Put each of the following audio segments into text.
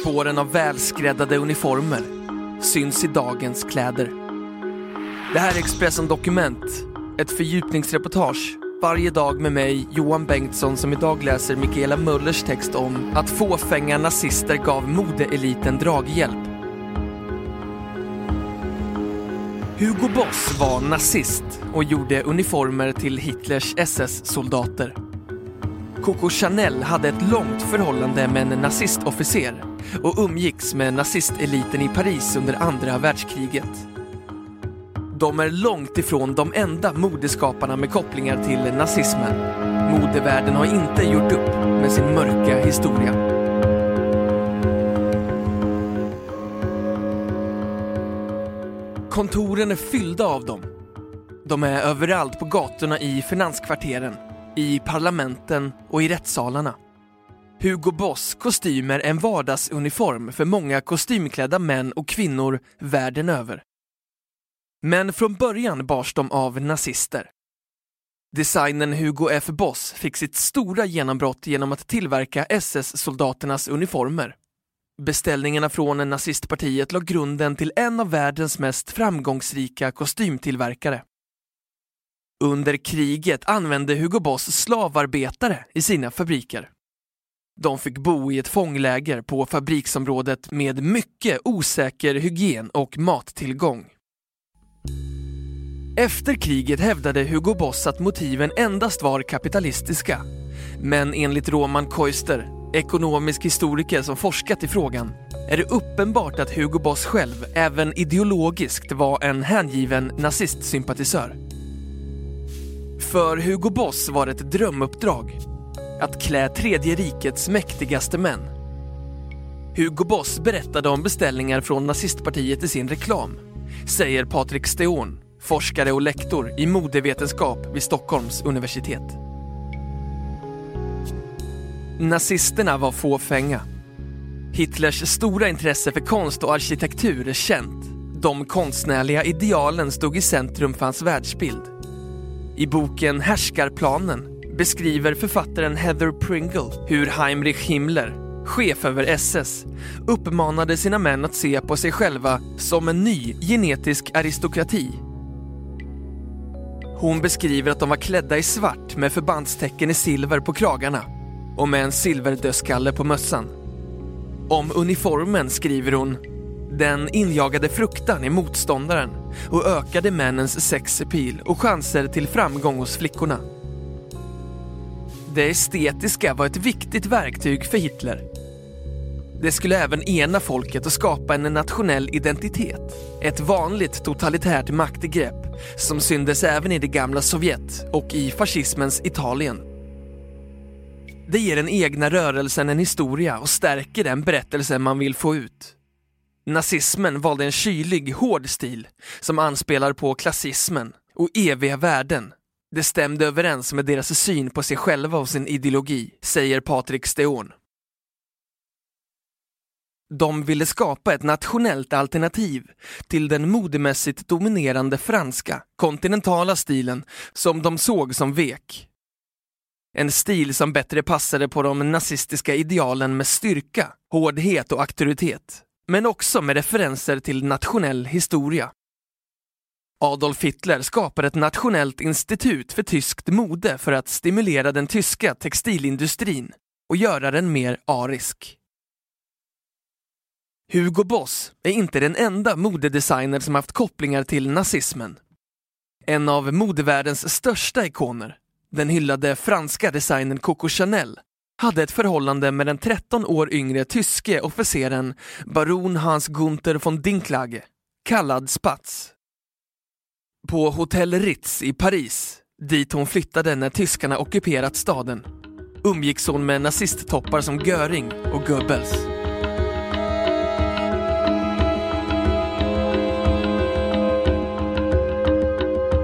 Spåren av välskräddade uniformer syns i dagens kläder. Det här är Expressen Dokument, ett fördjupningsreportage varje dag med mig, Johan Bengtsson, som idag läser Mikaela Möllers text om att fåfänga nazister gav modeeliten draghjälp. Hugo Boss var nazist och gjorde uniformer till Hitlers SS-soldater. Coco Chanel hade ett långt förhållande med en nazistofficer och umgicks med nazisteliten i Paris under andra världskriget. De är långt ifrån de enda modeskaparna med kopplingar till nazismen. Modevärlden har inte gjort upp med sin mörka historia. Kontoren är fyllda av dem. De är överallt på gatorna i finanskvarteren, i parlamenten och i rättssalarna. Hugo Boss kostymer är en vardagsuniform för många kostymklädda män och kvinnor världen över. Men från början bars de av nazister. Designern Hugo F. Boss fick sitt stora genombrott genom att tillverka SS-soldaternas uniformer. Beställningarna från nazistpartiet la grunden till en av världens mest framgångsrika kostymtillverkare. Under kriget använde Hugo Boss slavarbetare i sina fabriker. De fick bo i ett fångläger på fabriksområdet med mycket osäker hygien och mattillgång. Efter kriget hävdade Hugo Boss att motiven endast var kapitalistiska. Men enligt Roman Koister, ekonomisk historiker som forskat i frågan, är det uppenbart att Hugo Boss själv även ideologiskt var en hängiven nazistsympatisör. För Hugo Boss var det ett drömuppdrag att klä tredje rikets mäktigaste män. Hugo Boss berättade om beställningar från nazistpartiet i sin reklam, säger Patrik Steon, forskare och lektor i modevetenskap vid Stockholms universitet. Nazisterna var fåfänga. Hitlers stora intresse för konst och arkitektur är känt. De konstnärliga idealen stod i centrum för hans världsbild. I boken Härskarplanen beskriver författaren Heather Pringle hur Heinrich Himmler, chef över SS, uppmanade sina män att se på sig själva som en ny genetisk aristokrati. Hon beskriver att de var klädda i svart med förbandstecken i silver på kragarna och med en silverdödskalle på mössan. Om uniformen skriver hon den injagade fruktan i motståndaren och ökade männens sexepil och chanser till framgång hos flickorna. Det estetiska var ett viktigt verktyg för Hitler. Det skulle även ena folket och skapa en nationell identitet. Ett vanligt totalitärt maktgrepp som syndes även i det gamla Sovjet och i fascismens Italien. Det ger den egna rörelsen en historia och stärker den berättelse man vill få ut. Nazismen valde en kylig, hård stil som anspelar på klassismen och eviga värden. Det stämde överens med deras syn på sig själva och sin ideologi, säger Patrik Steon. De ville skapa ett nationellt alternativ till den modemässigt dominerande franska, kontinentala stilen som de såg som vek. En stil som bättre passade på de nazistiska idealen med styrka, hårdhet och auktoritet, men också med referenser till nationell historia. Adolf Hitler skapade ett nationellt institut för tyskt mode för att stimulera den tyska textilindustrin och göra den mer arisk. Hugo Boss är inte den enda modedesigner som haft kopplingar till nazismen. En av modevärldens största ikoner, den hyllade franska designern Coco Chanel, hade ett förhållande med den 13 år yngre tyske officeren baron Hans Gunther von Dinklage, kallad Spatz. På Hotell Ritz i Paris, dit hon flyttade när tyskarna ockuperat staden, umgicks hon med nazisttoppar som Göring och Goebbels.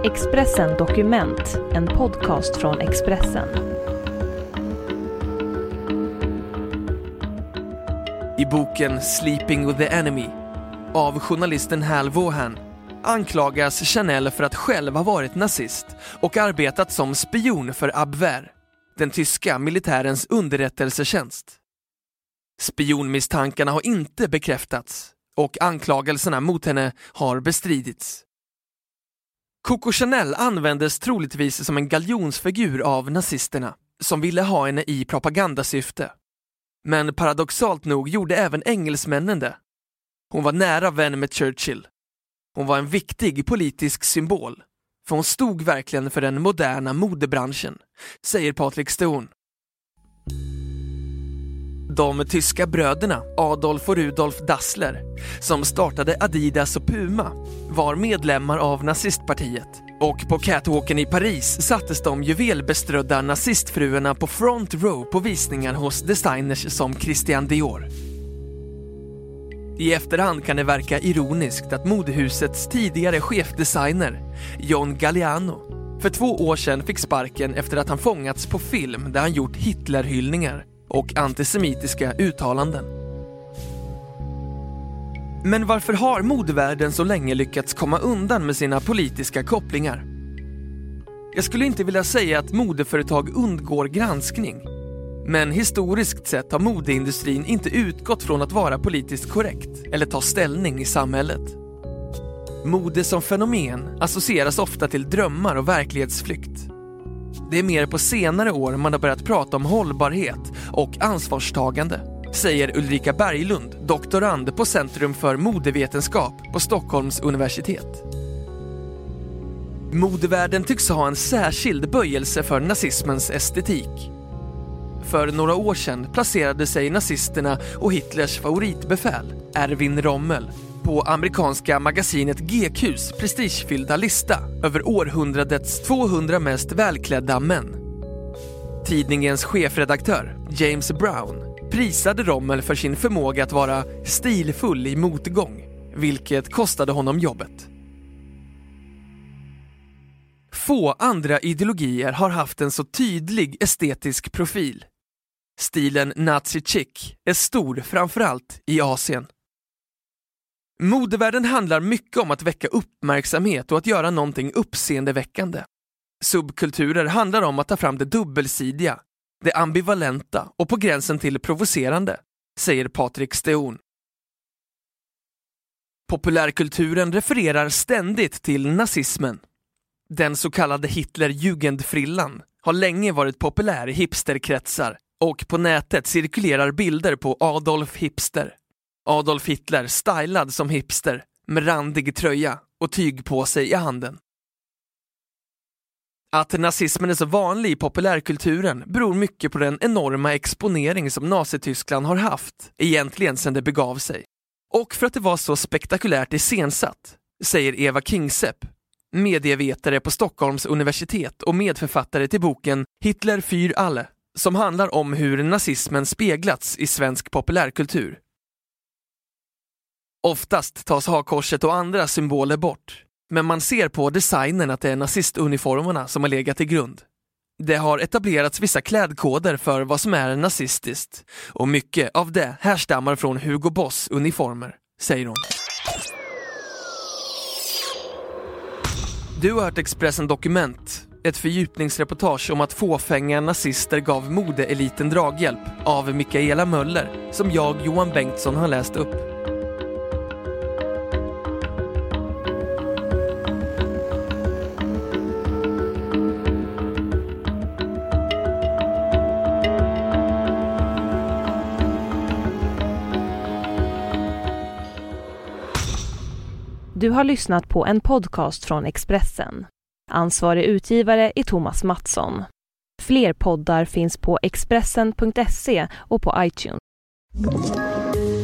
Expressen Dokument, en podcast från Expressen. I boken Sleeping with the Enemy av journalisten Hal Vaughan anklagas Chanel för att själv ha varit nazist och arbetat som spion för Abwehr, den tyska militärens underrättelsetjänst. Spionmisstankarna har inte bekräftats och anklagelserna mot henne har bestridits. Coco Chanel användes troligtvis som en galjonsfigur av nazisterna som ville ha henne i propagandasyfte. Men paradoxalt nog gjorde även engelsmännen det. Hon var nära vän med Churchill. Hon var en viktig politisk symbol, för hon stod verkligen för den moderna modebranschen, säger Patrik Stone. De tyska bröderna Adolf och Rudolf Dassler, som startade Adidas och Puma, var medlemmar av nazistpartiet och på catwalken i Paris sattes de juvelbeströdda nazistfruarna på front row på visningar hos designers som Christian Dior. I efterhand kan det verka ironiskt att modehusets tidigare chefdesigner, John Galliano, för två år sedan fick sparken efter att han fångats på film där han gjort Hitlerhyllningar och antisemitiska uttalanden. Men varför har modevärlden så länge lyckats komma undan med sina politiska kopplingar? Jag skulle inte vilja säga att modeföretag undgår granskning. Men historiskt sett har modeindustrin inte utgått från att vara politiskt korrekt eller ta ställning i samhället. Mode som fenomen associeras ofta till drömmar och verklighetsflykt. Det är mer på senare år man har börjat prata om hållbarhet och ansvarstagande, säger Ulrika Berglund, doktorand på Centrum för modevetenskap på Stockholms universitet. Modevärlden tycks ha en särskild böjelse för nazismens estetik. För några år sedan placerade sig nazisterna och Hitlers favoritbefäl, Erwin Rommel, på amerikanska magasinet GQs prestigefyllda lista över århundradets 200 mest välklädda män. Tidningens chefredaktör, James Brown, prisade Rommel för sin förmåga att vara stilfull i motgång, vilket kostade honom jobbet. Få andra ideologier har haft en så tydlig estetisk profil. Stilen nazi chic är stor framförallt i Asien. Modevärlden handlar mycket om att väcka uppmärksamhet och att göra någonting uppseendeväckande. Subkulturer handlar om att ta fram det dubbelsidiga, det ambivalenta och på gränsen till provocerande, säger Patrik Steon. Populärkulturen refererar ständigt till nazismen. Den så kallade Hitlerjugendfrillan har länge varit populär i hipsterkretsar och på nätet cirkulerar bilder på Adolf Hipster. Adolf Hitler stylad som hipster med randig tröja och tyg på sig i handen. Att nazismen är så vanlig i populärkulturen beror mycket på den enorma exponering som Nazityskland har haft, egentligen sedan det begav sig. Och för att det var så spektakulärt iscensatt, säger Eva Kingsepp, medievetare på Stockholms universitet och medförfattare till boken Hitler für alle, som handlar om hur nazismen speglats i svensk populärkultur. Oftast tas hakkorset och andra symboler bort, men man ser på designen att det är nazistuniformerna som har legat till grund. Det har etablerats vissa klädkoder för vad som är nazistiskt och mycket av det härstammar från Hugo Boss uniformer, säger hon. Du har hört Expressen Dokument, ett fördjupningsreportage om att fåfänga nazister gav modeeliten draghjälp av Mikaela Möller, som jag, Johan Bengtsson, har läst upp. Du har lyssnat på en podcast från Expressen. Ansvarig utgivare är Thomas Mattsson. Fler poddar finns på Expressen.se och på iTunes.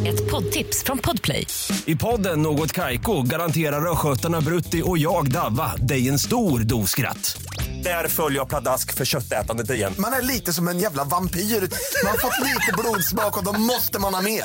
Ett poddtips från Podplay. I podden Något Kaiko garanterar östgötarna Brutti och jag, Davva, dig en stor dos skratt. Där följer jag pladask för köttätandet igen. Man är lite som en jävla vampyr. Man har fått lite blodsmak och då måste man ha mer.